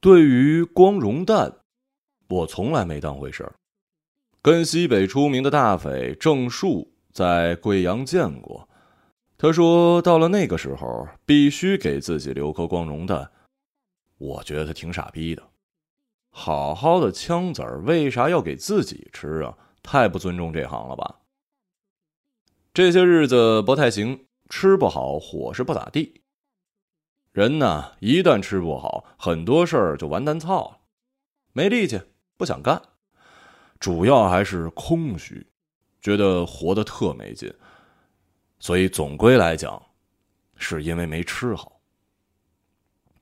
对于光荣蛋，我从来没当回事儿。跟西北出名的大匪郑树在贵阳见过，他说到了那个时候必须给自己留颗光荣蛋。我觉得他挺傻逼的，好好的枪子儿为啥要给自己吃啊？太不尊重这行了吧！这些日子不太行，吃不好，伙食不咋地。人呢，一旦吃不好，很多事儿就完蛋操了，没力气，不想干，主要还是空虚，觉得活得特没劲。所以总归来讲，是因为没吃好。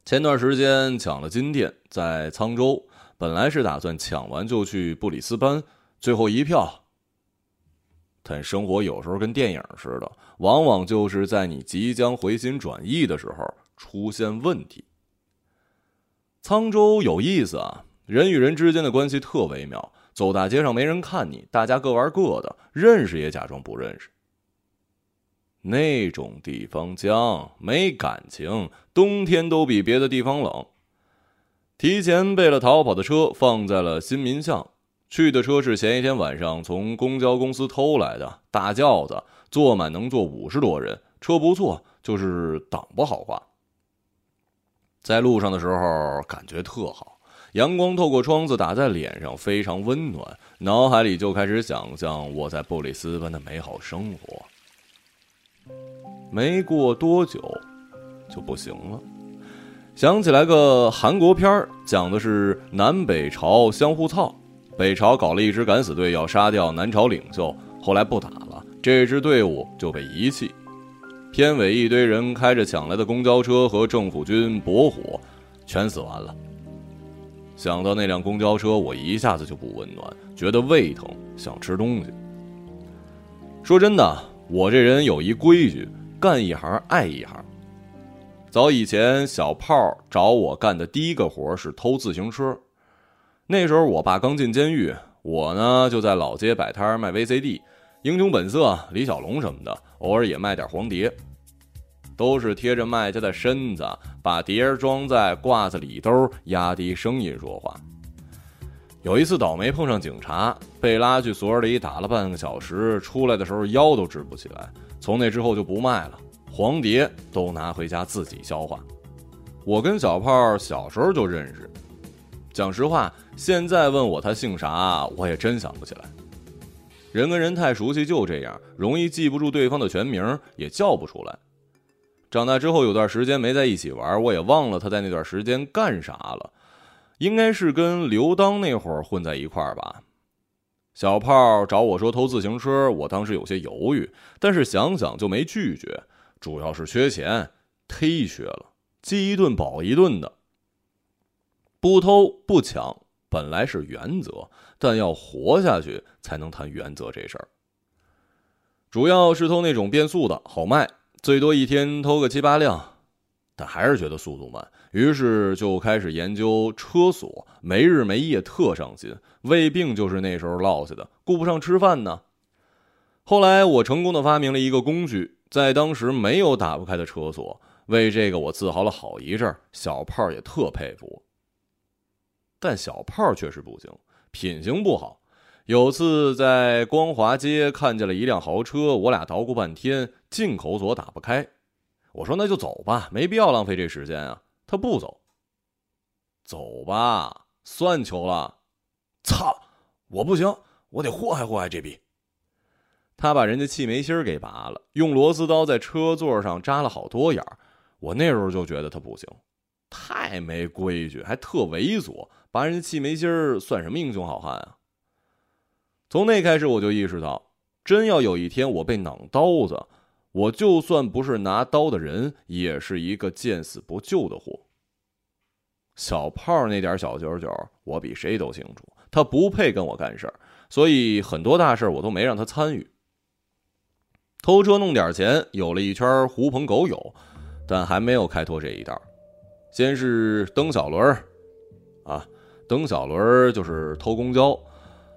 前段时间抢了金店，在沧州，本来是打算抢完就去布里斯班，最后一票。但生活有时候跟电影似的，往往就是在你即将回心转意的时候出现问题。沧州有意思啊，人与人之间的关系特微妙。走大街上没人看你，大家各玩各的，认识也假装不认识。那种地方僵，没感情，冬天都比别的地方冷。提前备了逃跑的车，放在了新民巷。去的车是前一天晚上从公交公司偷来的大轿子，坐满能坐五十多人，车不错，就是挡不好挂。在路上的时候感觉特好，阳光透过窗子打在脸上，非常温暖，脑海里就开始想象我在布里斯班的美好生活。没过多久，就不行了，想起来个韩国片讲的是南北朝相互操。北朝搞了一支敢死队，要杀掉南朝领袖，后来不打了，这支队伍就被遗弃。片尾一堆人开着抢来的公交车和政府军搏火，全死完了。想到那辆公交车，我一下子就不温暖，觉得胃疼，想吃东西。说真的，我这人有一规矩，干一行爱一行。早以前，小炮找我干的第一个活是偷自行车。那时候我爸刚进监狱，我呢就在老街摆摊卖 VCD，《英雄本色》、李小龙什么的，偶尔也卖点黄碟，都是贴着卖家的身子，把碟装在褂子里兜，压低声音说话。有一次倒霉碰上警察，被拉去所里打了半个小时，出来的时候腰都直不起来。从那之后就不卖了，黄碟都拿回家自己消化。我跟小炮小时候就认识。讲实话，现在问我他姓啥，我也真想不起来。人跟人太熟悉就这样，容易记不住对方的全名，也叫不出来。长大之后有段时间没在一起玩，我也忘了他在那段时间干啥了，应该是跟刘当那会儿混在一块儿吧。小炮找我说偷自行车，我当时有些犹豫，但是想想就没拒绝，主要是缺钱，忒缺了，饥一顿饱一顿的。不偷不抢本来是原则，但要活下去才能谈原则这事儿。主要是偷那种变速的好卖，最多一天偷个七八辆，但还是觉得速度慢，于是就开始研究车锁，没日没夜特上心。胃病就是那时候落下的，顾不上吃饭呢。后来我成功的发明了一个工具，在当时没有打不开的车锁，为这个我自豪了好一阵小炮也特佩服我。但小炮确实不行，品行不好。有次在光华街看见了一辆豪车，我俩捣鼓半天，进口锁打不开。我说那就走吧，没必要浪费这时间啊。他不走，走吧，算球了。操，我不行，我得祸害祸害这逼。他把人家气门芯给拔了，用螺丝刀在车座上扎了好多眼。我那时候就觉得他不行，太没规矩，还特猥琐。拔人家气门芯算什么英雄好汉啊？从那开始我就意识到，真要有一天我被攮刀子，我就算不是拿刀的人，也是一个见死不救的货。小炮那点小九九，我比谁都清楚，他不配跟我干事儿，所以很多大事我都没让他参与。偷车弄点钱，有了一圈狐朋狗友，但还没有开拓这一道。先是蹬小轮儿，啊。蹬小轮儿就是偷公交，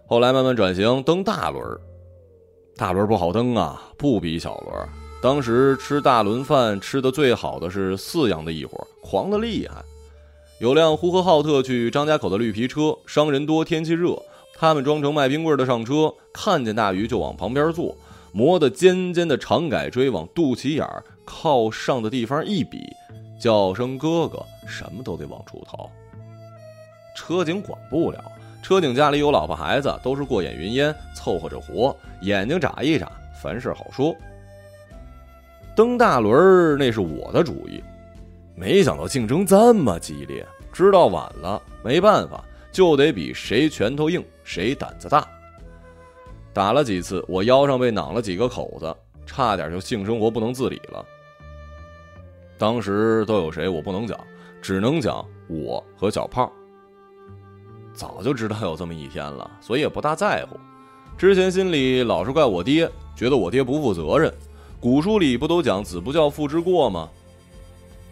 后来慢慢转型蹬大轮儿大轮儿不好蹬啊，不比小轮儿。当时吃大轮饭吃的最好的是四阳的一伙，狂的厉害。有辆呼和浩特去张家口的绿皮车，商人多，天气热，他们装成卖冰棍的上车，看见大鱼就往旁边坐，磨得尖尖的长改锥往肚脐眼儿靠上的地方一比，叫声哥哥，什么都得往出掏。车警管不了，车警家里有老婆孩子，都是过眼云烟，凑合着活，眼睛眨一眨，凡事好说。蹬大轮儿那是我的主意，没想到竞争这么激烈，知道晚了，没办法，就得比谁拳头硬，谁胆子大。打了几次，我腰上被攮了几个口子，差点就性生活不能自理了。当时都有谁我不能讲，只能讲我和小胖。早就知道有这么一天了，所以也不大在乎。之前心里老是怪我爹，觉得我爹不负责任。古书里不都讲“子不教，父之过”吗？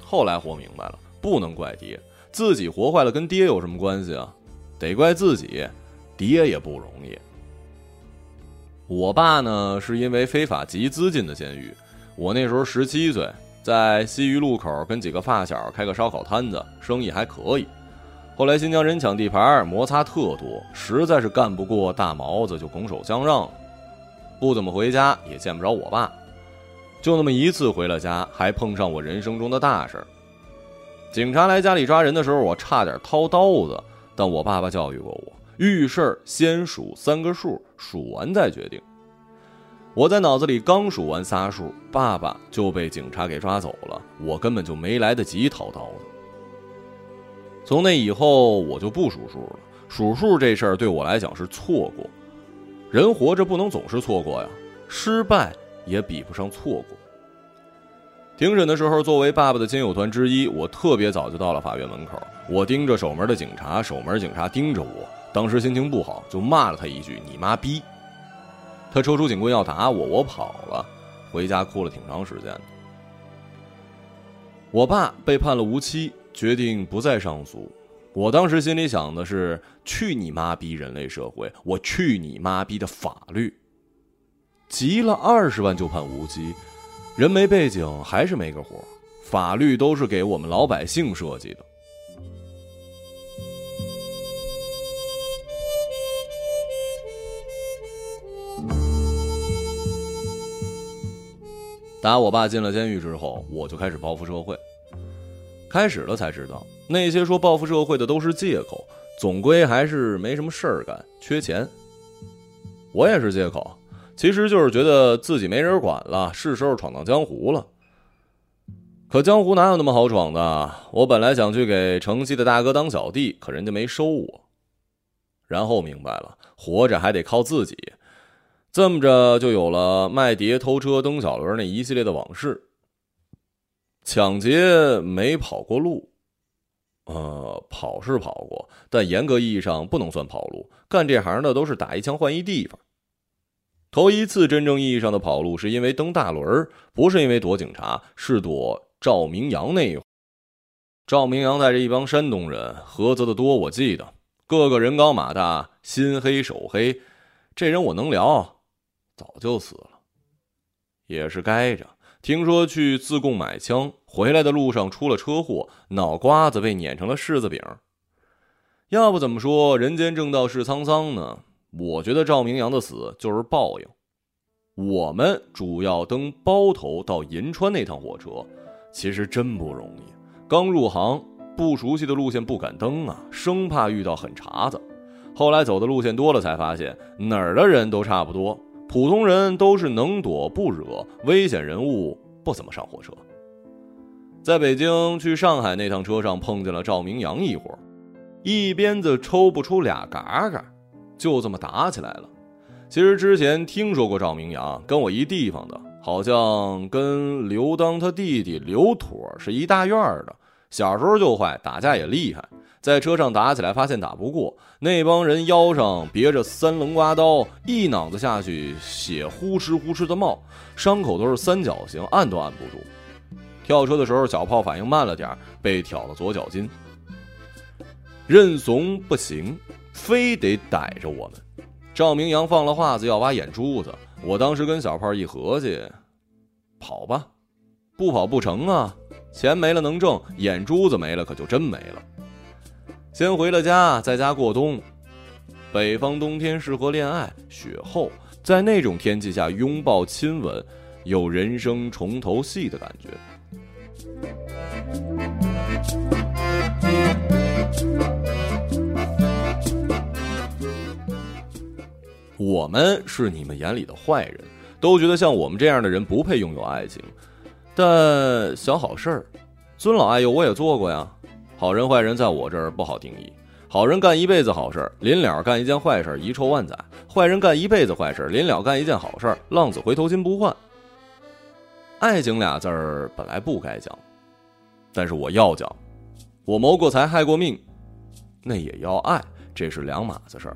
后来活明白了，不能怪爹，自己活坏了跟爹有什么关系啊？得怪自己，爹也不容易。我爸呢，是因为非法集资进的监狱。我那时候十七岁，在西鱼路口跟几个发小开个烧烤摊子，生意还可以。后来新疆人抢地盘，摩擦特多，实在是干不过大毛子，就拱手相让，不怎么回家，也见不着我爸。就那么一次回了家，还碰上我人生中的大事儿。警察来家里抓人的时候，我差点掏刀子，但我爸爸教育过我：遇事儿先数三个数，数完再决定。我在脑子里刚数完仨数，爸爸就被警察给抓走了，我根本就没来得及掏刀子。从那以后，我就不数数了。数数这事儿对我来讲是错过。人活着不能总是错过呀，失败。也比不上错过。庭审的时候，作为爸爸的亲友团之一，我特别早就到了法院门口。我盯着守门的警察，守门警察盯着我。当时心情不好，就骂了他一句：“你妈逼！”他抽出警棍要打我，我跑了，回家哭了挺长时间的。我爸被判了无期，决定不再上诉。我当时心里想的是：去你妈逼人类社会！我去你妈逼的法律！集了二十万就判无期，人没背景还是没个活法律都是给我们老百姓设计的。打我爸进了监狱之后，我就开始报复社会。开始了才知道，那些说报复社会的都是借口，总归还是没什么事儿干，缺钱。我也是借口。其实就是觉得自己没人管了，是时候闯荡江湖了。可江湖哪有那么好闯的？我本来想去给城西的大哥当小弟，可人家没收我。然后明白了，活着还得靠自己。这么着，就有了卖碟、偷车、蹬小轮那一系列的往事。抢劫没跑过路，呃，跑是跑过，但严格意义上不能算跑路。干这行的都是打一枪换一地方。头一次真正意义上的跑路，是因为蹬大轮儿，不是因为躲警察，是躲赵明阳那一伙赵明阳带着一帮山东人，菏泽的多，我记得，个个人高马大，心黑手黑。这人我能聊，早就死了，也是该着。听说去自贡买枪，回来的路上出了车祸，脑瓜子被碾成了柿子饼。要不怎么说人间正道是沧桑呢？我觉得赵明阳的死就是报应。我们主要登包头到银川那趟火车，其实真不容易。刚入行，不熟悉的路线不敢登啊，生怕遇到狠茬子。后来走的路线多了，才发现哪儿的人都差不多，普通人都是能躲不惹，危险人物不怎么上火车。在北京去上海那趟车上碰见了赵明阳一伙，一鞭子抽不出俩嘎嘎。就这么打起来了。其实之前听说过赵明阳，跟我一地方的，好像跟刘当他弟弟刘妥是一大院的。小时候就坏，打架也厉害。在车上打起来，发现打不过，那帮人腰上别着三棱刮刀，一脑子下去，血呼哧呼哧的冒，伤口都是三角形，按都按不住。跳车的时候，小炮反应慢了点，被挑了左脚筋。认怂不行。非得逮着我们，赵明阳放了话子要挖眼珠子。我当时跟小胖一合计，跑吧，不跑不成啊！钱没了能挣，眼珠子没了可就真没了。先回了家，在家过冬。北方冬天适合恋爱，雪后，在那种天气下拥抱亲吻，有人生重头戏的感觉。我们是你们眼里的坏人，都觉得像我们这样的人不配拥有爱情。但小好事儿，尊老爱幼我也做过呀。好人坏人在我这儿不好定义。好人干一辈子好事，临了干一件坏事，遗臭万载；坏人干一辈子坏事，临了干一件好事，浪子回头金不换。爱情俩字儿本来不该讲，但是我要讲。我谋过财，害过命，那也要爱，这是两码子事儿。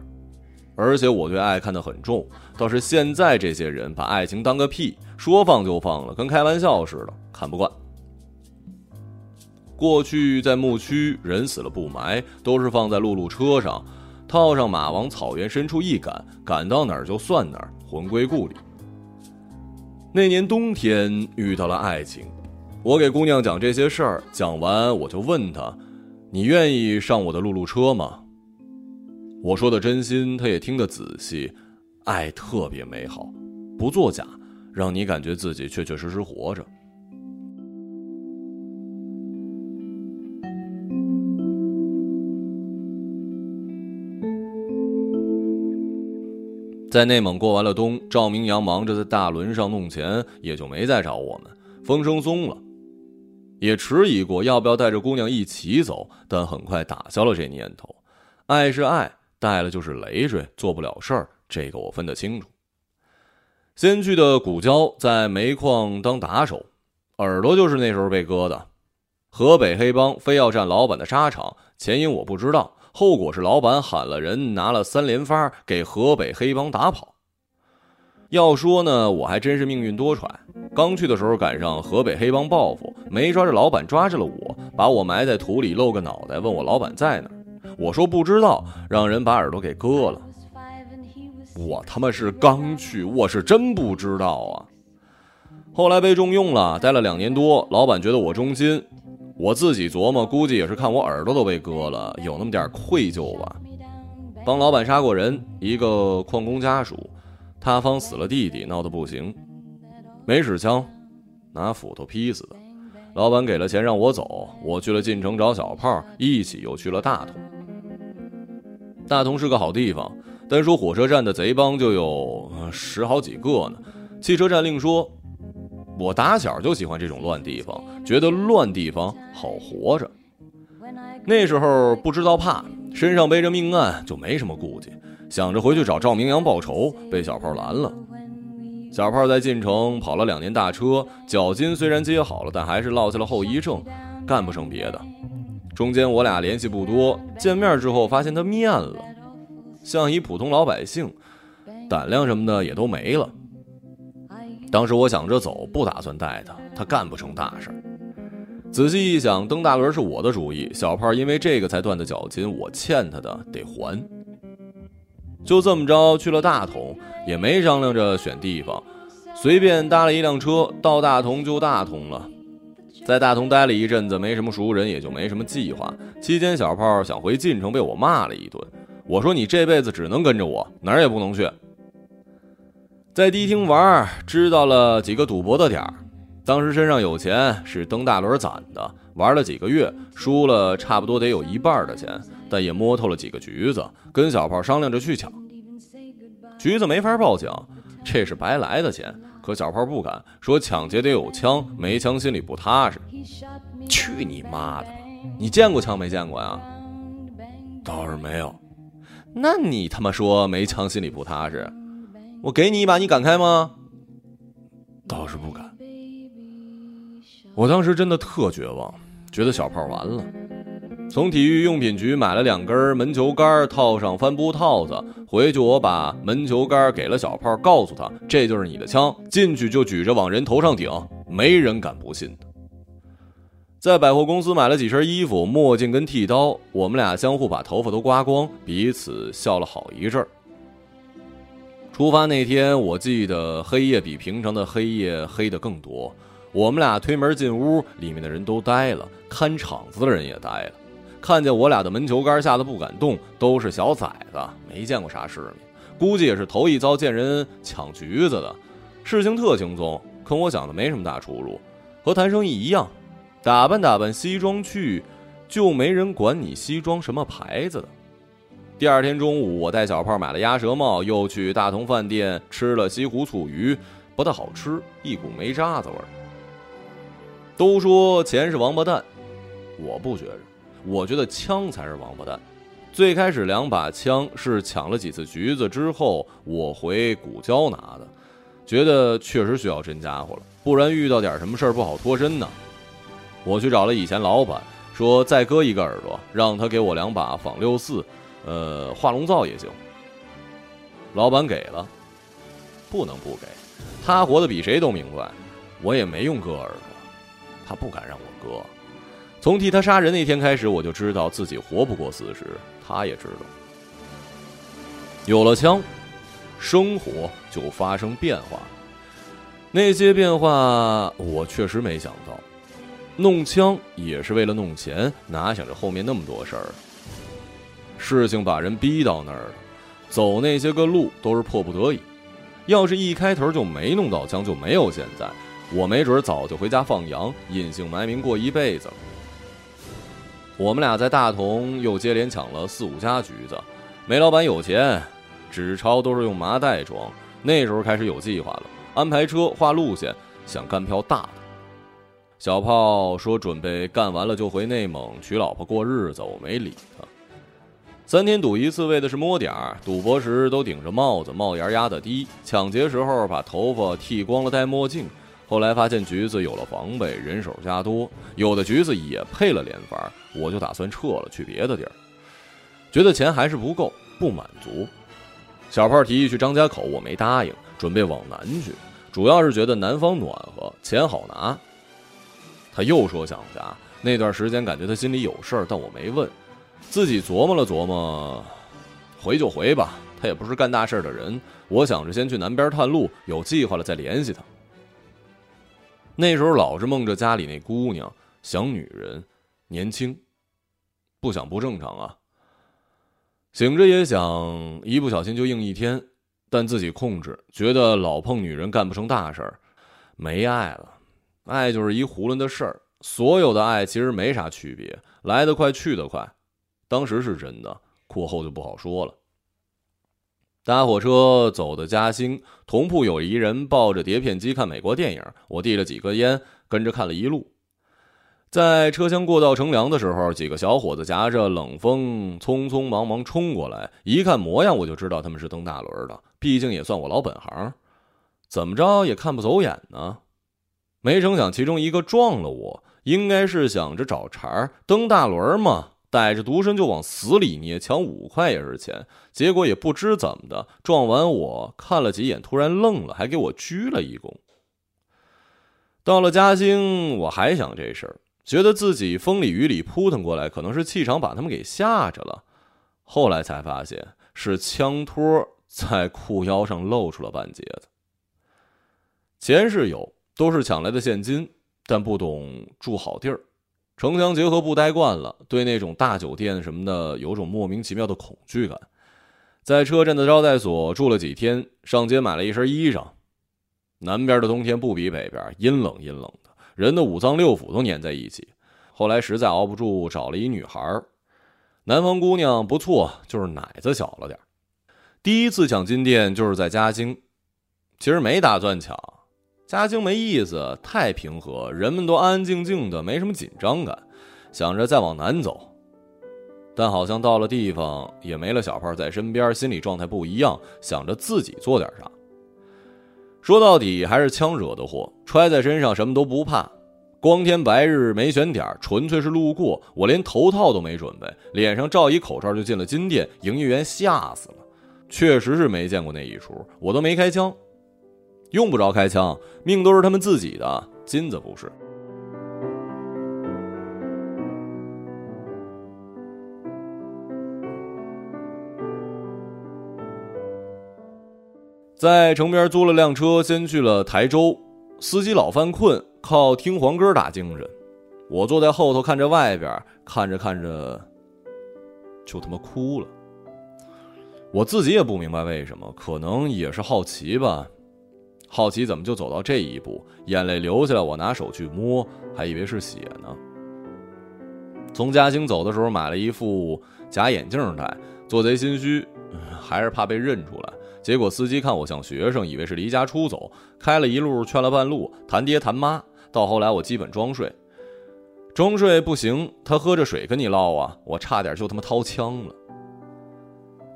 而且我对爱看得很重，倒是现在这些人把爱情当个屁，说放就放了，跟开玩笑似的，看不惯。过去在牧区，人死了不埋，都是放在露露车上，套上马往草原深处一赶，赶到哪儿就算哪儿，魂归故里。那年冬天遇到了爱情，我给姑娘讲这些事儿，讲完我就问她：“你愿意上我的露露车吗？”我说的真心，他也听得仔细。爱特别美好，不作假，让你感觉自己确确实实活着。在内蒙过完了冬，赵明阳忙着在大轮上弄钱，也就没再找我们。风声松了，也迟疑过要不要带着姑娘一起走，但很快打消了这念头。爱是爱，带了就是累赘，做不了事儿，这个我分得清楚。先去的古交，在煤矿当打手，耳朵就是那时候被割的。河北黑帮非要占老板的沙场，前因我不知道。后果是老板喊了人，拿了三连发给河北黑帮打跑。要说呢，我还真是命运多舛。刚去的时候赶上河北黑帮报复，没抓着老板，抓着了我，把我埋在土里，露个脑袋，问我老板在哪。我说不知道，让人把耳朵给割了。我他妈是刚去，我是真不知道啊。后来被重用了，待了两年多，老板觉得我忠心。我自己琢磨，估计也是看我耳朵都被割了，有那么点愧疚吧。帮老板杀过人，一个矿工家属，塌方死了弟弟，闹得不行，没使枪，拿斧头劈死的。老板给了钱让我走，我去了晋城找小胖，一起又去了大同。大同是个好地方，单说火车站的贼帮就有十好几个呢，汽车站另说。我打小就喜欢这种乱地方，觉得乱地方好活着。那时候不知道怕，身上背着命案就没什么顾忌，想着回去找赵明阳报仇，被小炮拦了。小炮在晋城跑了两年大车，脚筋虽然接好了，但还是落下了后遗症，干不成别的。中间我俩联系不多，见面之后发现他面了，像一普通老百姓，胆量什么的也都没了。当时我想着走，不打算带他，他干不成大事。仔细一想，蹬大轮是我的主意，小胖因为这个才断的脚筋，我欠他的得还。就这么着去了大同，也没商量着选地方，随便搭了一辆车到大同就大同了。在大同待了一阵子，没什么熟人，也就没什么计划。期间，小胖想回晋城，被我骂了一顿。我说：“你这辈子只能跟着我，哪儿也不能去。”在迪厅玩，知道了几个赌博的点儿。当时身上有钱，是蹬大轮攒的。玩了几个月，输了差不多得有一半的钱，但也摸透了几个橘子，跟小炮商量着去抢。橘子没法报警，这是白来的钱。可小炮不敢说，抢劫得有枪，没枪心里不踏实。去你妈的！你见过枪没见过呀？倒是没有。那你他妈说没枪心里不踏实？我给你一把，你敢开吗？倒是不敢。我当时真的特绝望，觉得小炮完了。从体育用品局买了两根门球杆，套上帆布套子。回去我把门球杆给了小炮，告诉他这就是你的枪，进去就举着往人头上顶，没人敢不信的。在百货公司买了几身衣服、墨镜跟剃刀，我们俩相互把头发都刮光，彼此笑了好一阵儿。出发那天，我记得黑夜比平常的黑夜黑的更多。我们俩推门进屋，里面的人都呆了，看场子的人也呆了。看见我俩的门球杆吓得不敢动，都是小崽子，没见过啥世面，估计也是头一遭见人抢橘子的。事情特轻松，跟我想的没什么大出入，和谈生意一样，打扮打扮西装去，就没人管你西装什么牌子的。第二天中午，我带小胖买了鸭舌帽，又去大同饭店吃了西湖醋鱼，不太好吃，一股煤渣子味儿。都说钱是王八蛋，我不觉着，我觉得枪才是王八蛋。最开始两把枪是抢了几次橘子之后，我回古交拿的，觉得确实需要真家伙了，不然遇到点什么事儿不好脱身呢。我去找了以前老板，说再割一个耳朵，让他给我两把仿六四，呃，化龙造也行。老板给了，不能不给，他活得比谁都明白，我也没用割耳朵。他不敢让我割，从替他杀人那天开始，我就知道自己活不过四十。他也知道，有了枪，生活就发生变化。那些变化我确实没想到。弄枪也是为了弄钱，哪想着后面那么多事儿？事情把人逼到那儿了，走那些个路都是迫不得已。要是一开头就没弄到枪，就没有现在。我没准早就回家放羊，隐姓埋名过一辈子了。我们俩在大同又接连抢了四五家橘子。煤老板有钱，纸钞都是用麻袋装。那时候开始有计划了，安排车、画路线，想干票大的。小炮说准备干完了就回内蒙娶老婆过日子，我没理他。三天赌一次，为的是摸点儿。赌博时都顶着帽子，帽檐压得低；抢劫时候把头发剃光了，戴墨镜。后来发现橘子有了防备，人手加多，有的橘子也配了连发，我就打算撤了，去别的地儿。觉得钱还是不够，不满足。小胖提议去张家口，我没答应，准备往南去，主要是觉得南方暖和，钱好拿。他又说想家，那段时间感觉他心里有事儿，但我没问，自己琢磨了琢磨，回就回吧，他也不是干大事的人。我想着先去南边探路，有计划了再联系他。那时候老是梦着家里那姑娘，想女人，年轻，不想不正常啊。醒着也想，一不小心就硬一天，但自己控制，觉得老碰女人干不成大事儿，没爱了，爱就是一囫囵的事儿。所有的爱其实没啥区别，来得快去得快，当时是真的，过后就不好说了。搭火车走的嘉兴，同铺有一人抱着碟片机看美国电影，我递了几根烟，跟着看了一路。在车厢过道乘凉的时候，几个小伙子夹着冷风，匆匆忙忙冲过来，一看模样我就知道他们是蹬大轮的，毕竟也算我老本行，怎么着也看不走眼呢。没成想其中一个撞了我，应该是想着找茬蹬大轮嘛。逮着独身就往死里捏，抢五块也是钱。结果也不知怎么的，撞完我看了几眼，突然愣了，还给我鞠了一躬。到了嘉兴，我还想这事儿，觉得自己风里雨里扑腾过来，可能是气场把他们给吓着了。后来才发现是枪托在裤腰上露出了半截子。钱是有，都是抢来的现金，但不懂住好地儿。城乡结合部待惯了，对那种大酒店什么的有种莫名其妙的恐惧感。在车站的招待所住了几天，上街买了一身衣裳。南边的冬天不比北边，阴冷阴冷，人的五脏六腑都粘在一起。后来实在熬不住，找了一女孩南方姑娘不错，就是奶子小了点第一次抢金店就是在嘉兴，其实没打算抢。嘉兴没意思，太平和，人们都安安静静的，没什么紧张感。想着再往南走，但好像到了地方也没了小胖在身边，心理状态不一样，想着自己做点啥。说到底还是枪惹的祸，揣在身上什么都不怕。光天白日没选点，纯粹是路过。我连头套都没准备，脸上罩一口罩就进了金店，营业员吓死了。确实是没见过那一出，我都没开枪。用不着开枪，命都是他们自己的，金子不是。在城边租了辆车，先去了台州。司机老犯困，靠听黄歌打精神。我坐在后头看着外边，看着看着就他妈哭了。我自己也不明白为什么，可能也是好奇吧。好奇怎么就走到这一步，眼泪流下来，我拿手去摸，还以为是血呢。从嘉兴走的时候买了一副假眼镜戴，做贼心虚，还是怕被认出来。结果司机看我像学生，以为是离家出走，开了一路劝了半路，谈爹谈妈。到后来我基本装睡，装睡不行，他喝着水跟你唠啊，我差点就他妈掏枪了。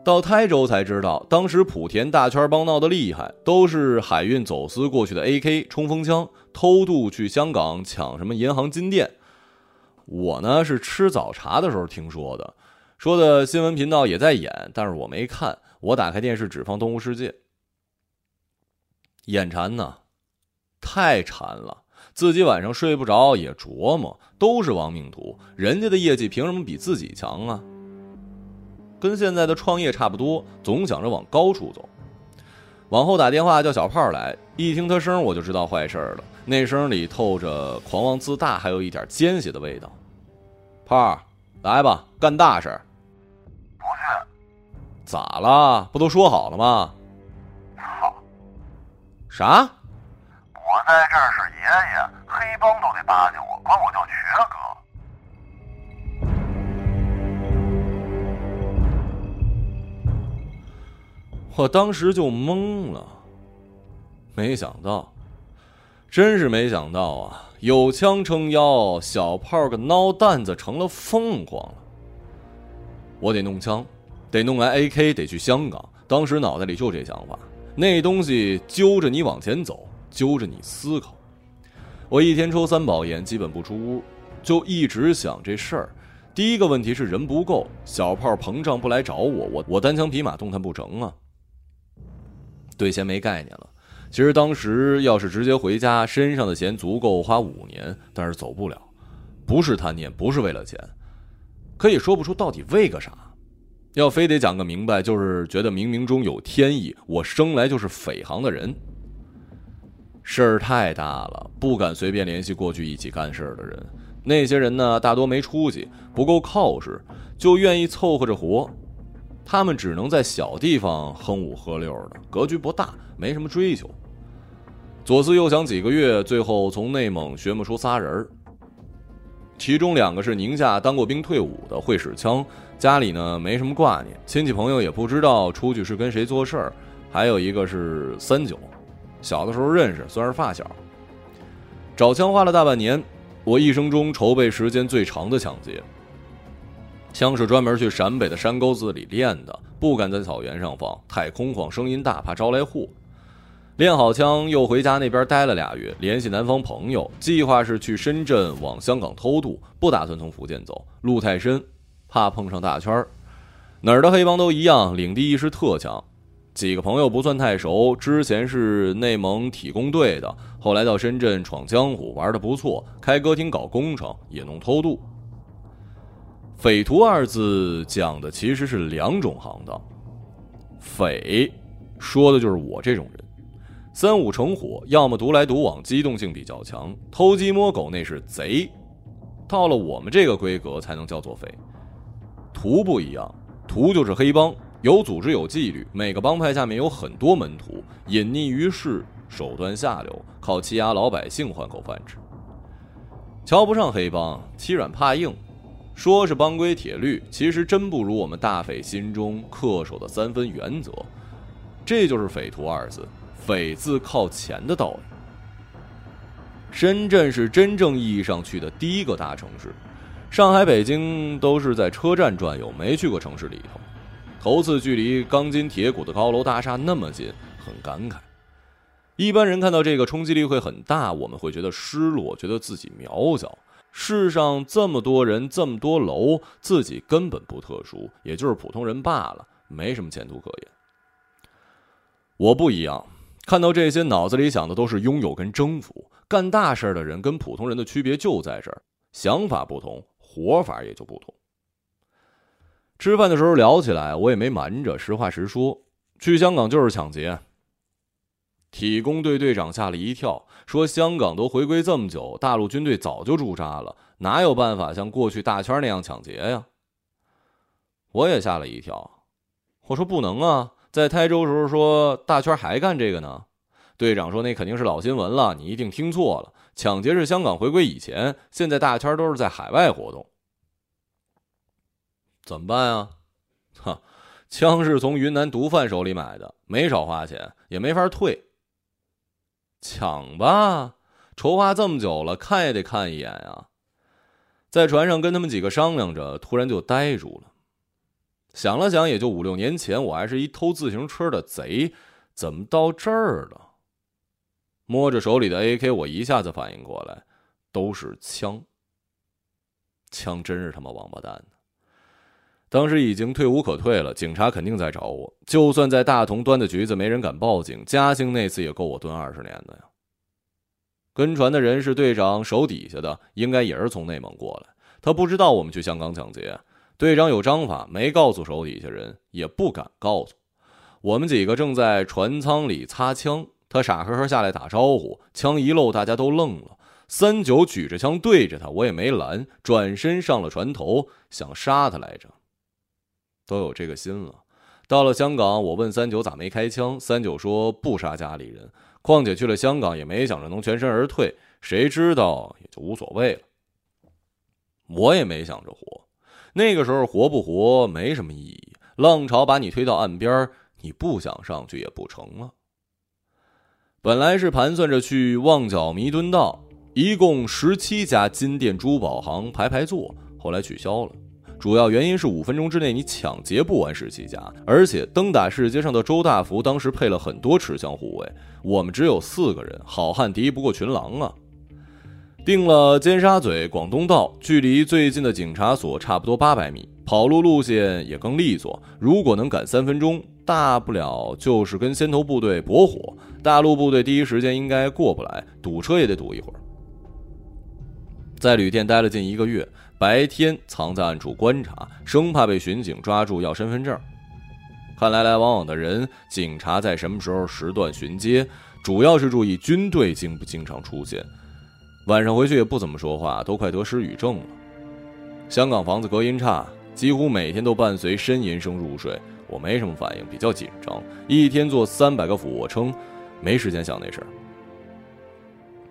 到台州才知道，当时莆田大圈帮闹得厉害，都是海运走私过去的 AK 冲锋枪，偷渡去香港抢什么银行金店。我呢是吃早茶的时候听说的，说的新闻频道也在演，但是我没看。我打开电视只放《动物世界》，眼馋呢，太馋了，自己晚上睡不着也琢磨，都是亡命徒，人家的业绩凭什么比自己强啊？跟现在的创业差不多，总想着往高处走。往后打电话叫小胖来，一听他声我就知道坏事了。那声里透着狂妄自大，还有一点奸邪的味道。胖，来吧，干大事。不去。咋了？不都说好了吗？操！啥？我在这儿是爷爷，黑帮都得巴结我，管我叫瘸哥。我当时就懵了，没想到，真是没想到啊！有枪撑腰，小炮个孬蛋子成了凤凰了。我得弄枪，得弄来 AK，得去香港。当时脑袋里就这想法，那东西揪着你往前走，揪着你思考。我一天抽三包烟，基本不出屋，就一直想这事儿。第一个问题是人不够，小炮膨胀不来找我，我我单枪匹马动弹不成啊。对钱没概念了。其实当时要是直接回家，身上的钱足够花五年，但是走不了。不是贪念，不是为了钱，可以说不出到底为个啥。要非得讲个明白，就是觉得冥冥中有天意，我生来就是匪行的人。事儿太大了，不敢随便联系过去一起干事儿的人。那些人呢，大多没出息，不够靠实，就愿意凑合着活。他们只能在小地方哼五喝六的，格局不大，没什么追求。左思右想几个月，最后从内蒙寻摸出仨人儿其中两个是宁夏当过兵退伍的，会使枪，家里呢没什么挂念，亲戚朋友也不知道出去是跟谁做事儿。还有一个是三九，小的时候认识，算是发小。找枪花了大半年，我一生中筹备时间最长的抢劫。枪是专门去陕北的山沟子里练的，不敢在草原上放，太空旷，声音大，怕招来祸。练好枪，又回家那边待了俩月，联系南方朋友，计划是去深圳往香港偷渡，不打算从福建走，路太深，怕碰上大圈儿。哪儿的黑帮都一样，领地意识特强。几个朋友不算太熟，之前是内蒙体工队的，后来到深圳闯江湖，玩的不错，开歌厅搞工程，也弄偷渡。匪徒二字讲的其实是两种行当，匪说的就是我这种人，三五成伙，要么独来独往，机动性比较强，偷鸡摸狗那是贼，到了我们这个规格才能叫做匪。徒不一样，徒就是黑帮，有组织有纪律，每个帮派下面有很多门徒，隐匿于世，手段下流，靠欺压老百姓换口饭吃。瞧不上黑帮，欺软怕硬。说是帮规铁律，其实真不如我们大匪心中恪守的三分原则。这就是“匪徒”二字，“匪”字靠前的道理。深圳是真正意义上去的第一个大城市，上海、北京都是在车站转悠，没去过城市里头。头次距离钢筋铁骨的高楼大厦那么近，很感慨。一般人看到这个冲击力会很大，我们会觉得失落，觉得自己渺小。世上这么多人，这么多楼，自己根本不特殊，也就是普通人罢了，没什么前途可言。我不一样，看到这些，脑子里想的都是拥有跟征服。干大事的人跟普通人的区别就在这儿，想法不同，活法也就不同。吃饭的时候聊起来，我也没瞒着，实话实说，去香港就是抢劫。体工队队长吓了一跳，说：“香港都回归这么久，大陆军队早就驻扎了，哪有办法像过去大圈那样抢劫呀？”我也吓了一跳，我说不能啊，在台州时候说大圈还干这个呢。队长说那肯定是老新闻了，你一定听错了。抢劫是香港回归以前，现在大圈都是在海外活动。怎么办啊？哈，枪是从云南毒贩手里买的，没少花钱，也没法退。抢吧，筹划这么久了，看也得看一眼啊。在船上跟他们几个商量着，突然就呆住了。想了想，也就五六年前，我还是一偷自行车的贼，怎么到这儿了？摸着手里的 AK，我一下子反应过来，都是枪。枪真是他妈王八蛋的。当时已经退无可退了，警察肯定在找我。就算在大同端的局子，没人敢报警。嘉兴那次也够我蹲二十年的呀。跟船的人是队长手底下的，应该也是从内蒙过来。他不知道我们去香港抢劫。队长有章法，没告诉手底下人，也不敢告诉。我们几个正在船舱里擦枪，他傻呵呵下来打招呼，枪一漏，大家都愣了。三九举着枪对着他，我也没拦，转身上了船头，想杀他来着。都有这个心了。到了香港，我问三九咋没开枪，三九说不杀家里人。况且去了香港也没想着能全身而退，谁知道也就无所谓了。我也没想着活，那个时候活不活没什么意义。浪潮把你推到岸边，你不想上去也不成了。本来是盘算着去旺角弥敦道，一共十七家金店珠宝行排排坐，后来取消了。主要原因是五分钟之内你抢劫不完十七家，而且登打市街上的周大福当时配了很多持枪护卫，我们只有四个人，好汉敌不过群狼啊！定了尖沙咀广东道，距离最近的警察所差不多八百米，跑路路线也更利索。如果能赶三分钟，大不了就是跟先头部队搏火，大陆部队第一时间应该过不来，堵车也得堵一会儿。在旅店待了近一个月。白天藏在暗处观察，生怕被巡警抓住要身份证。看来来往往的人，警察在什么时候时段巡街，主要是注意军队经不经常出现。晚上回去也不怎么说话，都快得失语症了。香港房子隔音差，几乎每天都伴随呻吟声入睡。我没什么反应，比较紧张，一天做三百个俯卧撑，没时间想那事儿。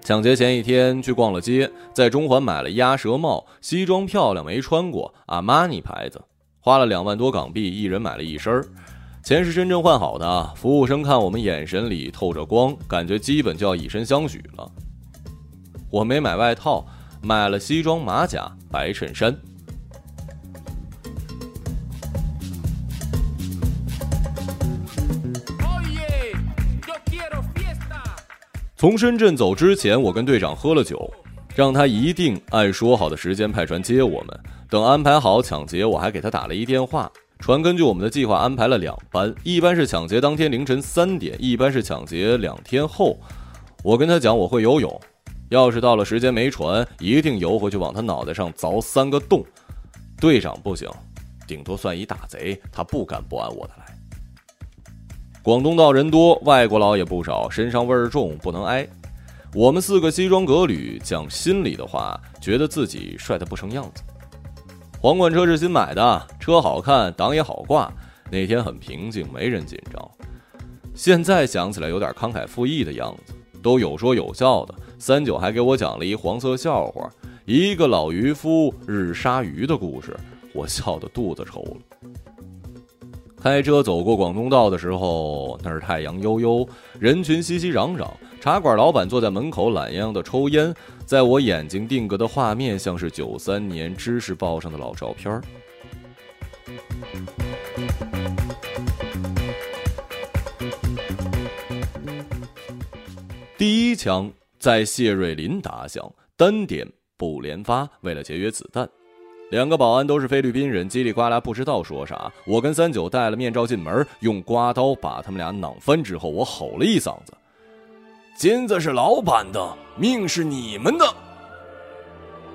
抢劫前一天去逛了街，在中环买了鸭舌帽，西装漂亮，没穿过，阿玛尼牌子，花了两万多港币，一人买了一身儿钱是真正换好的。服务生看我们眼神里透着光，感觉基本就要以身相许了。我没买外套，买了西装马甲白衬衫。从深圳走之前，我跟队长喝了酒，让他一定按说好的时间派船接我们。等安排好抢劫，我还给他打了一电话。船根据我们的计划安排了两班，一班是抢劫当天凌晨三点，一班是抢劫两天后。我跟他讲我会游泳，要是到了时间没船，一定游回去往他脑袋上凿三个洞。队长不行，顶多算一大贼，他不敢不按我的来。广东道人多，外国佬也不少，身上味儿重，不能挨。我们四个西装革履，讲心里的话，觉得自己帅得不成样子。皇冠车是新买的，车好看，档也好挂。那天很平静，没人紧张。现在想起来有点慷慨赴义的样子，都有说有笑的。三九还给我讲了一黄色笑话，一个老渔夫日杀鱼的故事，我笑得肚子抽了。开车走过广东道的时候，那儿太阳悠悠，人群熙熙攘攘。茶馆老板坐在门口懒洋洋的抽烟，在我眼睛定格的画面，像是九三年知识报上的老照片第一枪在谢瑞麟打响，单点不连发，为了节约子弹。两个保安都是菲律宾人，叽里呱啦不知道说啥。我跟三九戴了面罩进门，用刮刀把他们俩攮翻之后，我吼了一嗓子：“金子是老板的，命是你们的。”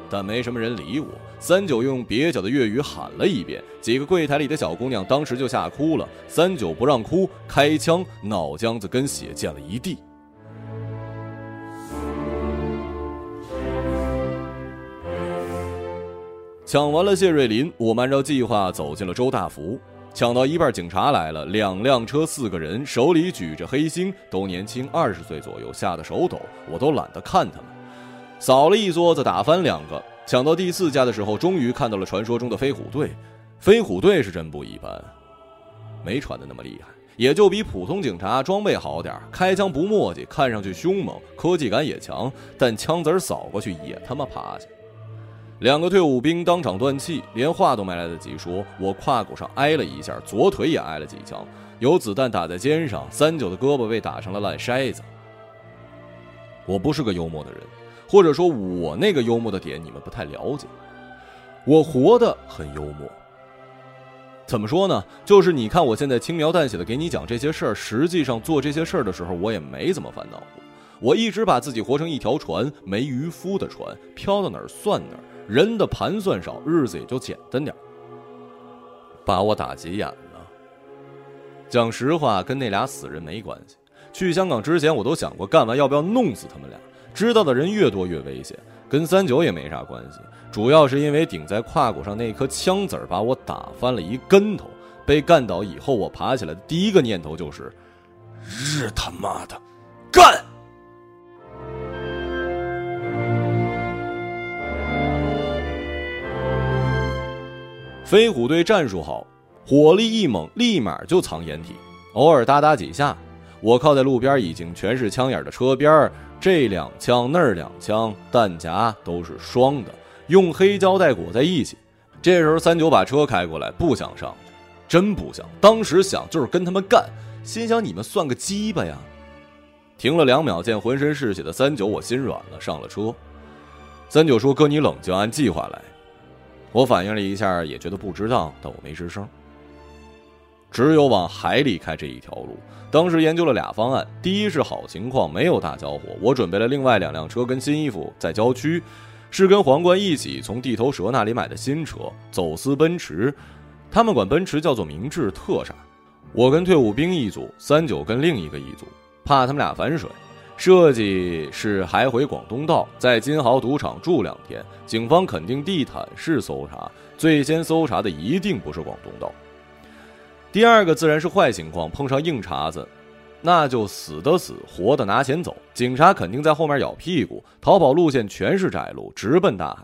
但没什么人理我。三九用蹩脚的粤语喊了一遍，几个柜台里的小姑娘当时就吓哭了。三九不让哭，开枪，脑浆子跟血溅了一地。抢完了谢瑞麟，我们按照计划走进了周大福。抢到一半，警察来了，两辆车，四个人，手里举着黑星，都年轻，二十岁左右，吓得手抖，我都懒得看他们。扫了一桌子，打翻两个。抢到第四家的时候，终于看到了传说中的飞虎队。飞虎队是真不一般，没传的那么厉害，也就比普通警察装备好点开枪不墨迹，看上去凶猛，科技感也强，但枪子扫过去也他妈趴下。两个退伍兵当场断气，连话都没来得及说，我胯骨上挨了一下，左腿也挨了几枪，有子弹打在肩上，三九的胳膊被打成了烂筛子。我不是个幽默的人，或者说，我那个幽默的点你们不太了解。我活得很幽默。怎么说呢？就是你看我现在轻描淡写的给你讲这些事儿，实际上做这些事儿的时候，我也没怎么烦恼过。我一直把自己活成一条船，没渔夫的船，飘到哪儿算哪儿。人的盘算少，日子也就简单点把我打急眼了。讲实话，跟那俩死人没关系。去香港之前，我都想过干完要不要弄死他们俩。知道的人越多越危险，跟三九也没啥关系。主要是因为顶在胯骨上那颗枪子儿把我打翻了一跟头。被干倒以后，我爬起来的第一个念头就是：日他妈的，干！飞虎队战术好，火力一猛，立马就藏掩体，偶尔哒哒几下。我靠在路边，已经全是枪眼的车边这两枪那两枪，弹夹都是双的，用黑胶带裹在一起。这时候三九把车开过来，不想上，真不想。当时想就是跟他们干，心想你们算个鸡巴呀！停了两秒，见浑身是血的三九，我心软了，上了车。三九说：“哥，你冷静，按计划来。”我反应了一下，也觉得不值当，但我没吱声。只有往海里开这一条路。当时研究了俩方案：第一是好情况，没有大交火，我准备了另外两辆车跟新衣服在郊区，是跟皇冠一起从地头蛇那里买的新车，走私奔驰。他们管奔驰叫做明智特傻。我跟退伍兵一组，三九跟另一个一组，怕他们俩反水。设计是还回广东道，在金豪赌场住两天。警方肯定地毯式搜查，最先搜查的一定不是广东道。第二个自然是坏情况，碰上硬茬子，那就死的死，活的拿钱走。警察肯定在后面咬屁股，逃跑路线全是窄路，直奔大海。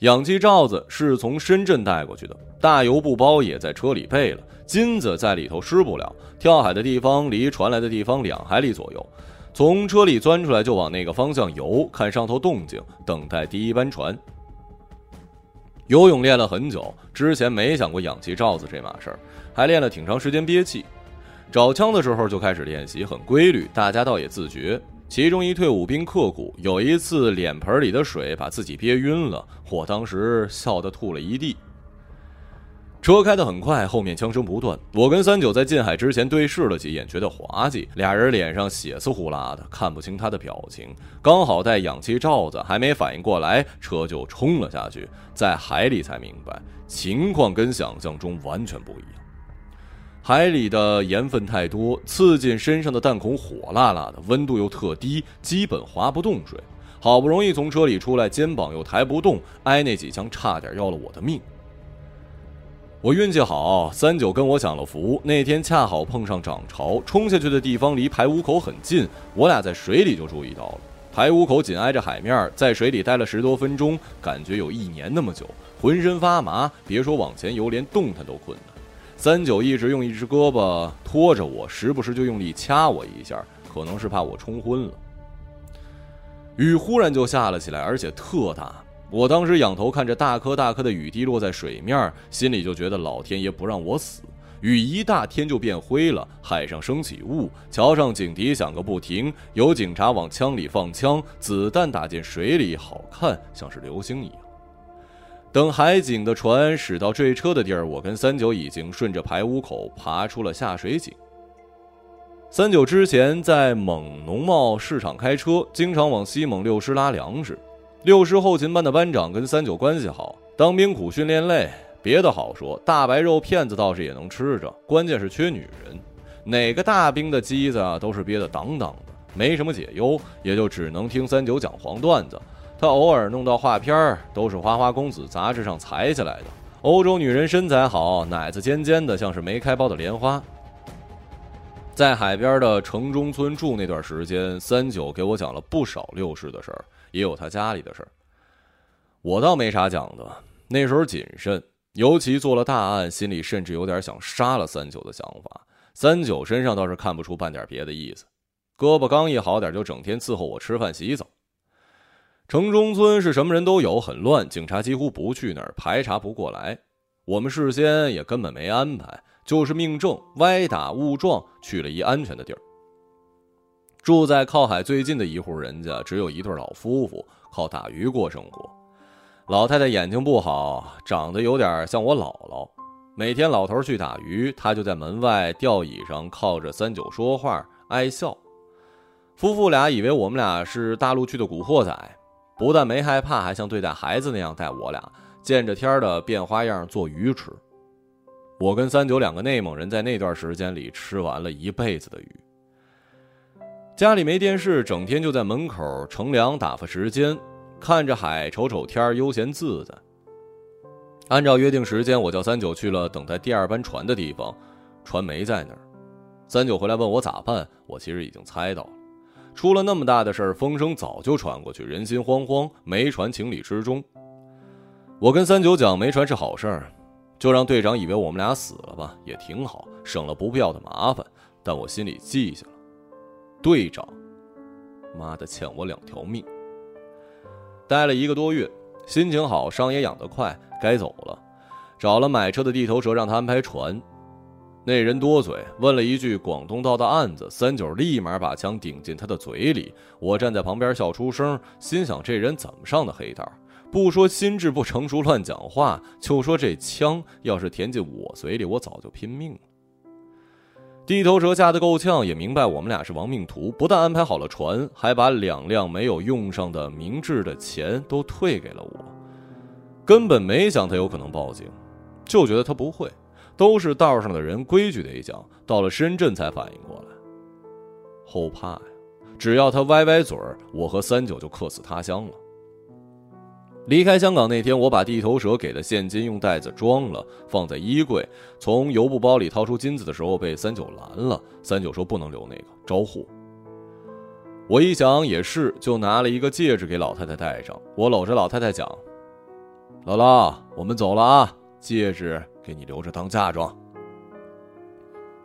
氧气罩子是从深圳带过去的，大油布包也在车里备了，金子在里头湿不了。跳海的地方离传来的地方两海里左右。从车里钻出来就往那个方向游，看上头动静，等待第一班船。游泳练了很久，之前没想过氧气罩子这码事儿，还练了挺长时间憋气。找枪的时候就开始练习，很规律，大家倒也自觉。其中一退伍兵刻苦，有一次脸盆里的水把自己憋晕了，我当时笑得吐了一地。车开得很快，后面枪声不断。我跟三九在进海之前对视了几眼，觉得滑稽。俩人脸上血丝呼啦的，看不清他的表情。刚好戴氧气罩子，还没反应过来，车就冲了下去。在海里才明白，情况跟想象中完全不一样。海里的盐分太多，刺进身上的弹孔火辣辣的，温度又特低，基本划不动水。好不容易从车里出来，肩膀又抬不动，挨那几枪差点要了我的命。我运气好，三九跟我享了福。那天恰好碰上涨潮，冲下去的地方离排污口很近，我俩在水里就注意到了。排污口紧挨着海面，在水里待了十多分钟，感觉有一年那么久，浑身发麻，别说往前游，连动弹都困难。三九一直用一只胳膊拖着我，时不时就用力掐我一下，可能是怕我冲昏了。雨忽然就下了起来，而且特大。我当时仰头看着大颗大颗的雨滴落在水面，心里就觉得老天爷不让我死。雨一大，天就变灰了，海上升起雾，桥上警笛响个不停，有警察往枪里放枪，子弹打进水里，好看像是流星一样。等海警的船驶到坠车的地儿，我跟三九已经顺着排污口爬出了下水井。三九之前在蒙农贸市场开车，经常往西蒙六师拉粮食。六师后勤班的班长跟三九关系好，当兵苦训练累，别的好说，大白肉片子倒是也能吃着，关键是缺女人。哪个大兵的机子啊，都是憋得当当的，没什么解忧，也就只能听三九讲黄段子。他偶尔弄到画片都是《花花公子》杂志上裁下来的。欧洲女人身材好，奶子尖尖的，像是没开苞的莲花。在海边的城中村住那段时间，三九给我讲了不少六世的事儿，也有他家里的事儿。我倒没啥讲的，那时候谨慎，尤其做了大案，心里甚至有点想杀了三九的想法。三九身上倒是看不出半点别的意思，胳膊刚一好点，就整天伺候我吃饭洗澡。城中村是什么人都有，很乱，警察几乎不去那儿，排查不过来。我们事先也根本没安排，就是命正，歪打误撞去了一安全的地儿。住在靠海最近的一户人家，只有一对老夫妇，靠打鱼过生活。老太太眼睛不好，长得有点像我姥姥。每天老头去打鱼，她就在门外吊椅上靠着三九说话，爱笑。夫妇俩以为我们俩是大陆去的古惑仔。不但没害怕，还像对待孩子那样带我俩，见着天的变花样做鱼吃。我跟三九两个内蒙人在那段时间里吃完了一辈子的鱼。家里没电视，整天就在门口乘凉打发时间，看着海，瞅瞅天，悠闲自在。按照约定时间，我叫三九去了等待第二班船的地方，船没在那儿。三九回来问我咋办，我其实已经猜到了。出了那么大的事儿，风声早就传过去，人心惶惶，没船情理之中。我跟三九讲，没船是好事儿，就让队长以为我们俩死了吧，也挺好，省了不必要的麻烦。但我心里记下了，队长，妈的，欠我两条命。待了一个多月，心情好，伤也养得快，该走了，找了买车的地头蛇，让他安排船。那人多嘴，问了一句广东道的案子，三九立马把枪顶进他的嘴里。我站在旁边笑出声，心想这人怎么上的黑道？不说心智不成熟乱讲话，就说这枪要是填进我嘴里，我早就拼命了。地头蛇吓得够呛，也明白我们俩是亡命徒，不但安排好了船，还把两辆没有用上的明智的钱都退给了我。根本没想他有可能报警，就觉得他不会。都是道上的人，规矩得讲。到了深圳才反应过来，后怕呀！只要他歪歪嘴儿，我和三九就客死他乡了。离开香港那天，我把地头蛇给的现金用袋子装了，放在衣柜。从油布包里掏出金子的时候，被三九拦了。三九说不能留那个，招呼。我一想也是，就拿了一个戒指给老太太戴上。我搂着老太太讲：“姥姥，我们走了啊，戒指。”给你留着当嫁妆。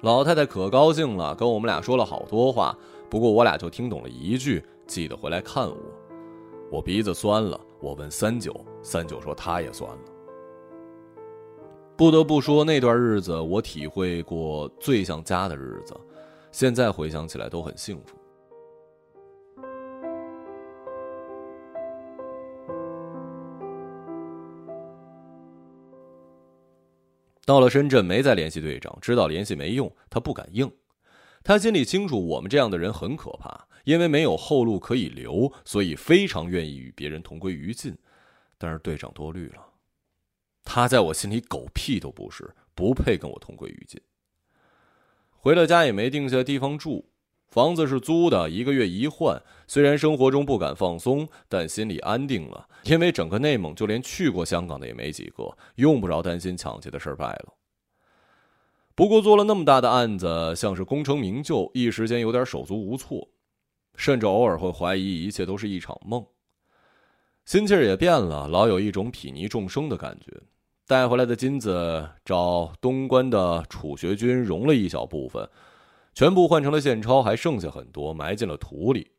老太太可高兴了，跟我们俩说了好多话，不过我俩就听懂了一句：“记得回来看我。”我鼻子酸了，我问三九，三九说他也算了。不得不说，那段日子我体会过最像家的日子，现在回想起来都很幸福。到了深圳，没再联系队长，知道联系没用，他不敢硬。他心里清楚，我们这样的人很可怕，因为没有后路可以留，所以非常愿意与别人同归于尽。但是队长多虑了，他在我心里狗屁都不是，不配跟我同归于尽。回了家也没定下地方住。房子是租的，一个月一换。虽然生活中不敢放松，但心里安定了，因为整个内蒙就连去过香港的也没几个，用不着担心抢劫的事败了。不过做了那么大的案子，像是功成名就，一时间有点手足无措，甚至偶尔会怀疑一切都是一场梦。心气儿也变了，老有一种睥睨众生的感觉。带回来的金子，找东关的楚学军融了一小部分。全部换成了现钞，还剩下很多，埋进了土里。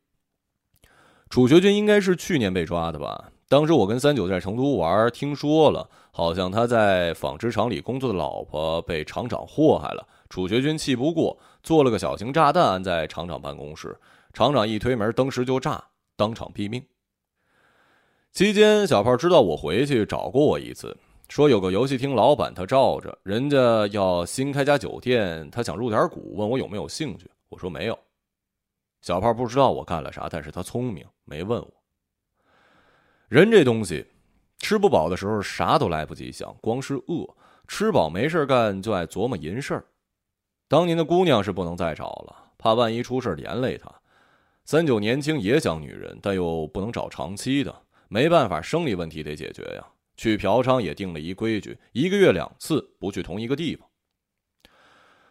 楚学军应该是去年被抓的吧？当时我跟三九在成都玩，听说了，好像他在纺织厂里工作的老婆被厂长祸害了。楚学军气不过，做了个小型炸弹安在厂长办公室，厂长一推门，登时就炸，当场毙命。期间，小炮知道我回去找过我一次。说有个游戏厅老板，他罩着人家要新开家酒店，他想入点股，问我有没有兴趣。我说没有。小炮不知道我干了啥，但是他聪明，没问我。人这东西，吃不饱的时候啥都来不及想，光是饿；吃饱没事干就爱琢磨淫事儿。当年的姑娘是不能再找了，怕万一出事连累他。三九年轻也想女人，但又不能找长期的。没办法，生理问题得解决呀。去嫖娼也定了一规矩，一个月两次，不去同一个地方。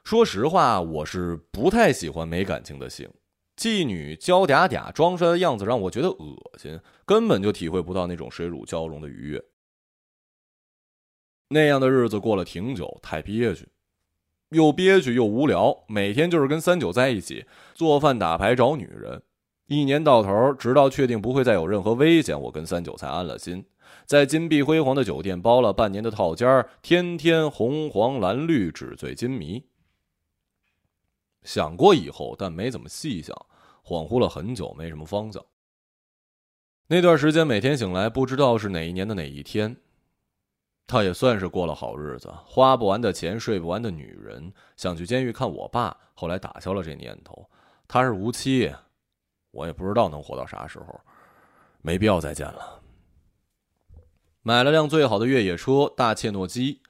说实话，我是不太喜欢没感情的性，妓女娇嗲嗲装出来的样子让我觉得恶心，根本就体会不到那种水乳交融的愉悦。那样的日子过了挺久，太憋屈，又憋屈又无聊，每天就是跟三九在一起做饭、打牌、找女人。一年到头，直到确定不会再有任何危险，我跟三九才安了心。在金碧辉煌的酒店包了半年的套间天天红黄蓝绿，纸醉金迷。想过以后，但没怎么细想，恍惚了很久，没什么方向。那段时间，每天醒来不知道是哪一年的哪一天。他也算是过了好日子，花不完的钱，睡不完的女人，想去监狱看我爸，后来打消了这念头。他是无期，我也不知道能活到啥时候，没必要再见了。买了辆最好的越野车大切诺基，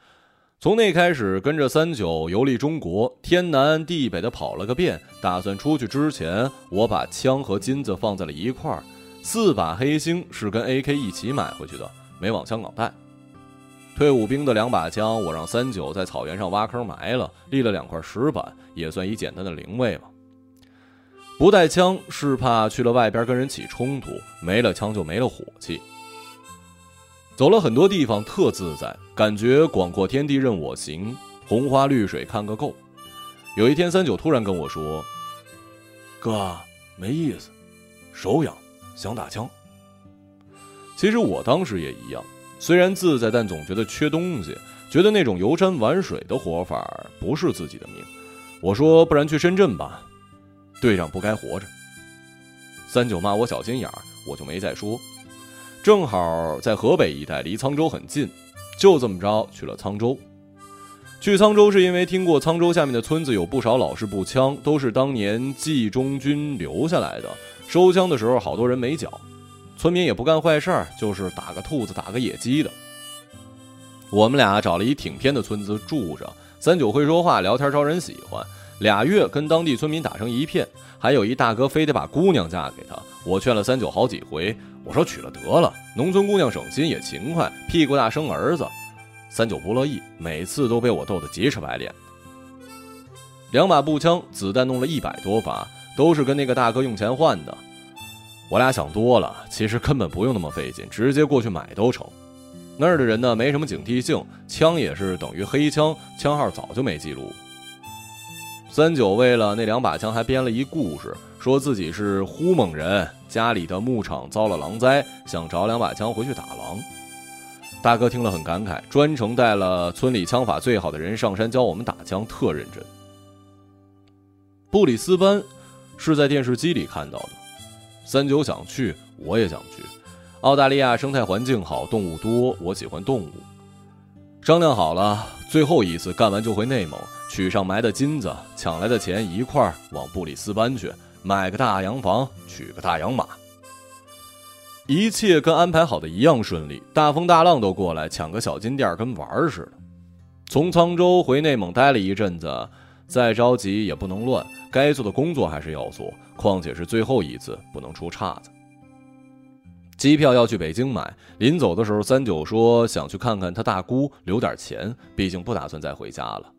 从那开始跟着三九游历中国，天南地北的跑了个遍。打算出去之前，我把枪和金子放在了一块儿，四把黑星是跟 AK 一起买回去的，没往香港带。退伍兵的两把枪，我让三九在草原上挖坑埋了，立了两块石板，也算一简单的灵位吧。不带枪是怕去了外边跟人起冲突，没了枪就没了火气。走了很多地方，特自在，感觉广阔天地任我行，红花绿水看个够。有一天，三九突然跟我说：“哥，没意思，手痒，想打枪。”其实我当时也一样，虽然自在，但总觉得缺东西，觉得那种游山玩水的活法不是自己的命。我说：“不然去深圳吧，队长不该活着。”三九骂我小心眼儿，我就没再说。正好在河北一带，离沧州很近，就这么着去了沧州。去沧州是因为听过沧州下面的村子有不少老式步枪，都是当年冀中军留下来的。收枪的时候，好多人没缴，村民也不干坏事儿，就是打个兔子、打个野鸡的。我们俩找了一挺偏的村子住着，三九会说话，聊天招人喜欢，俩月跟当地村民打成一片。还有一大哥非得把姑娘嫁给他，我劝了三九好几回。我说娶了得了，农村姑娘省心也勤快，屁股大生儿子。三九不乐意，每次都被我逗得急赤白脸。两把步枪，子弹弄了一百多发，都是跟那个大哥用钱换的。我俩想多了，其实根本不用那么费劲，直接过去买都成。那儿的人呢，没什么警惕性，枪也是等于黑枪，枪号早就没记录。三九为了那两把枪，还编了一故事，说自己是呼蒙人。家里的牧场遭了狼灾，想找两把枪回去打狼。大哥听了很感慨，专程带了村里枪法最好的人上山教我们打枪，特认真。布里斯班是在电视机里看到的，三九想去，我也想去。澳大利亚生态环境好，动物多，我喜欢动物。商量好了，最后一次干完就回内蒙，取上埋的金子，抢来的钱一块儿往布里斯班去。买个大洋房，娶个大洋马，一切跟安排好的一样顺利。大风大浪都过来，抢个小金店跟玩儿似的。从沧州回内蒙待了一阵子，再着急也不能乱，该做的工作还是要做。况且是最后一次，不能出岔子。机票要去北京买，临走的时候，三九说想去看看他大姑，留点钱，毕竟不打算再回家了。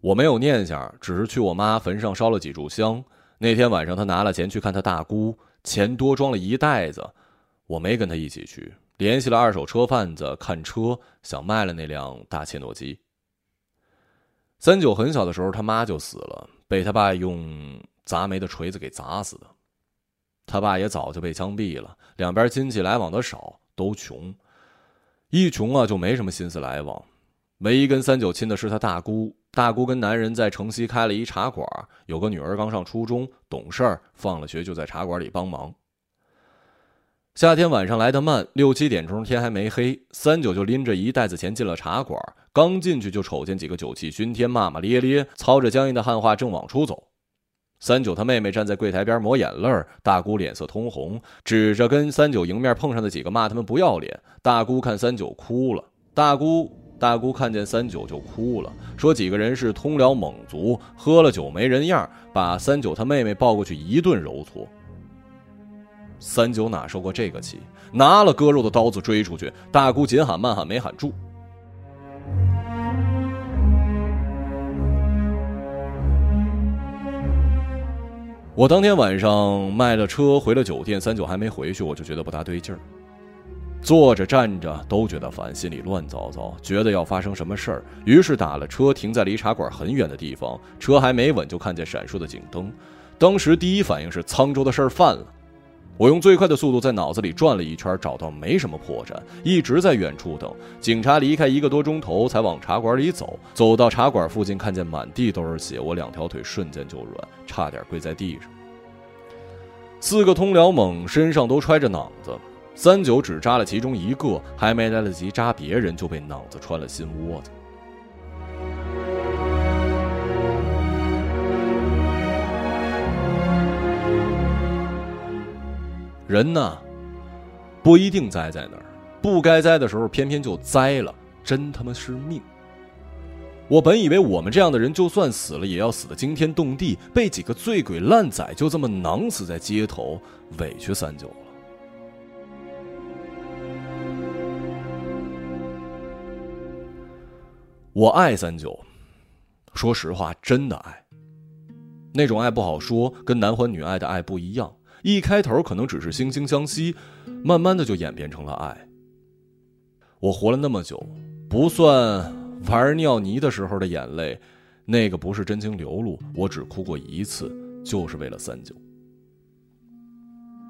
我没有念想，只是去我妈坟上烧了几炷香。那天晚上，他拿了钱去看他大姑，钱多装了一袋子。我没跟他一起去，联系了二手车贩子看车，想卖了那辆大切诺基。三九很小的时候，他妈就死了，被他爸用砸煤的锤子给砸死的。他爸也早就被枪毙了，两边亲戚来往的少，都穷，一穷啊就没什么心思来往。唯一跟三九亲的是他大姑，大姑跟男人在城西开了一茶馆，有个女儿刚上初中，懂事儿，放了学就在茶馆里帮忙。夏天晚上来的慢，六七点钟天还没黑，三九就拎着一袋子钱进了茶馆，刚进去就瞅见几个酒气熏天、骂骂咧咧、操着僵硬的汉话正往出走。三九他妹妹站在柜台边抹眼泪大姑脸色通红，指着跟三九迎面碰上的几个骂他们不要脸。大姑看三九哭了，大姑。大姑看见三九就哭了，说几个人是通辽蒙族，喝了酒没人样，把三九他妹妹抱过去一顿揉搓。三九哪受过这个气，拿了割肉的刀子追出去。大姑紧喊慢喊没喊住。我当天晚上卖了车回了酒店，三九还没回去，我就觉得不大对劲儿。坐着站着都觉得烦，心里乱糟糟，觉得要发生什么事儿，于是打了车，停在离茶馆很远的地方。车还没稳，就看见闪烁的警灯。当时第一反应是沧州的事儿犯了。我用最快的速度在脑子里转了一圈，找到没什么破绽，一直在远处等警察离开一个多钟头，才往茶馆里走。走到茶馆附近，看见满地都是血，我两条腿瞬间就软，差点跪在地上。四个通辽猛身上都揣着囊子，三九只扎了其中一个，还没来得及扎别人，就被囊子穿了心窝子。人呢，不一定栽在那儿，不该栽的时候偏偏就栽了，真他妈是命。我本以为我们这样的人，就算死了也要死的惊天动地，被几个醉鬼烂仔就这么囊死在街头，委屈三九了。我爱三九，说实话，真的爱。那种爱不好说，跟男欢女爱的爱不一样。一开头可能只是惺惺相惜，慢慢的就演变成了爱。我活了那么久，不算玩尿泥的时候的眼泪，那个不是真情流露，我只哭过一次，就是为了三九。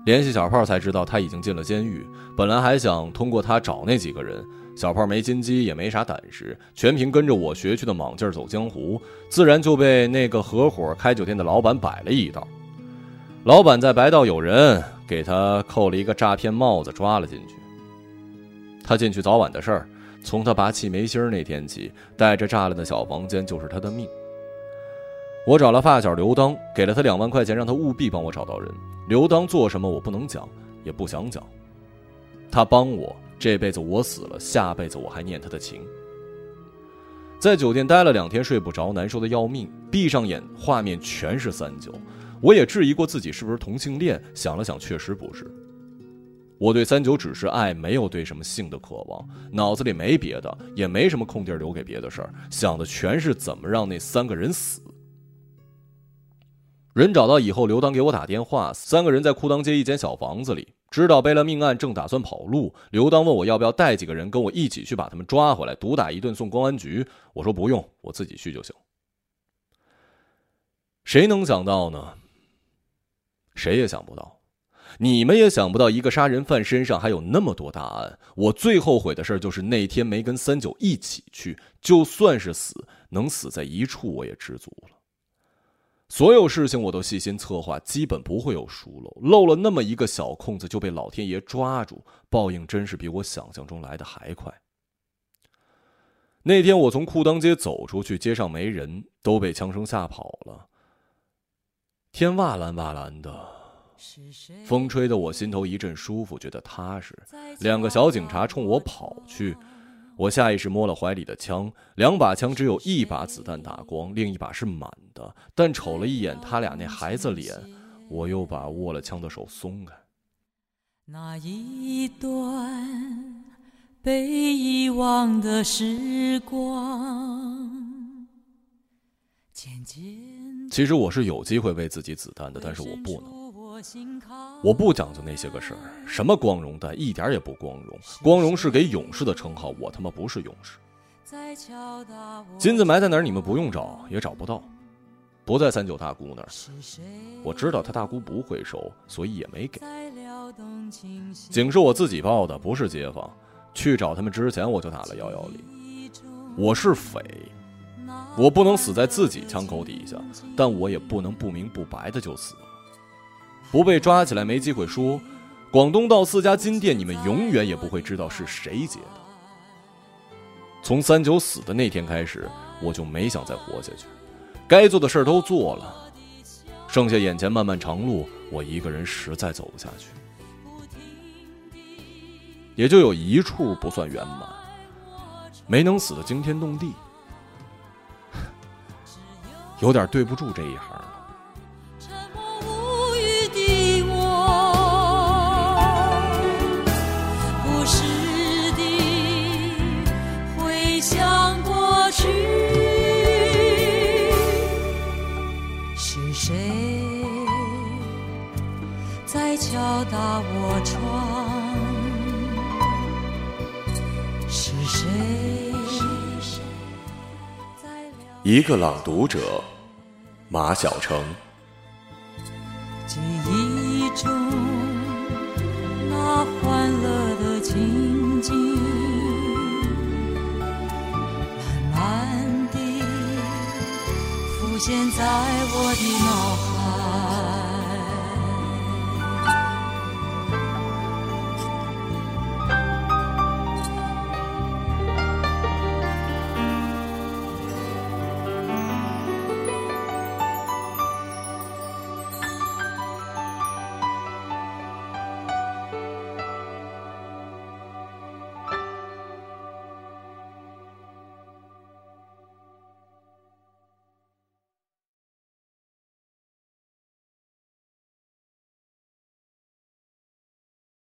联系小炮才知道他已经进了监狱，本来还想通过他找那几个人，小炮没心机也没啥胆识，全凭跟着我学去的莽劲儿走江湖，自然就被那个合伙开酒店的老板摆了一道。老板在白道有人，给他扣了一个诈骗帽子，抓了进去。他进去早晚的事儿，从他拔气眉心那天起，带着栅栏的小房间就是他的命。我找了发小刘当，给了他两万块钱，让他务必帮我找到人。刘当做什么我不能讲，也不想讲。他帮我，这辈子我死了，下辈子我还念他的情。在酒店待了两天，睡不着，难受的要命，闭上眼，画面全是三九。我也质疑过自己是不是同性恋，想了想，确实不是。我对三九只是爱，没有对什么性的渴望，脑子里没别的，也没什么空地留给别的事儿，想的全是怎么让那三个人死。人找到以后，刘当给我打电话，三个人在裤裆街一间小房子里，知道背了命案，正打算跑路。刘当问我要不要带几个人跟我一起去把他们抓回来，毒打一顿送公安局。我说不用，我自己去就行。谁能想到呢？谁也想不到，你们也想不到，一个杀人犯身上还有那么多大案。我最后悔的事就是那天没跟三九一起去，就算是死，能死在一处，我也知足了。所有事情我都细心策划，基本不会有疏漏。漏了那么一个小空子，就被老天爷抓住，报应真是比我想象中来的还快。那天我从裤裆街走出去，街上没人，都被枪声吓跑了。天哇蓝哇蓝的，风吹得我心头一阵舒服，觉得踏实。两个小警察冲我跑去，我下意识摸了怀里的枪，两把枪只有一把子弹打光，另一把是满的。但瞅了一眼他俩那孩子脸，我又把握了枪的手松开。那一段被遗忘的时光，渐渐。其实我是有机会为自己子弹的，但是我不能，我不讲究那些个事儿，什么光荣的，一点也不光荣。光荣是给勇士的称号，我他妈不是勇士。金子埋在哪儿，你们不用找，也找不到，不在三九大姑那儿。我知道他大姑不会收，所以也没给。警是我自己报的，不是街坊。去找他们之前，我就打了幺幺零。我是匪。我不能死在自己枪口底下，但我也不能不明不白的就死了。不被抓起来，没机会说。广东道四家金店，你们永远也不会知道是谁劫的。从三九死的那天开始，我就没想再活下去。该做的事儿都做了，剩下眼前漫漫长路，我一个人实在走不下去。也就有一处不算圆满，没能死的惊天动地。有点对不住这样一个朗读者，马晓成。记忆中那欢乐的情景，慢慢地浮现在我的脑海。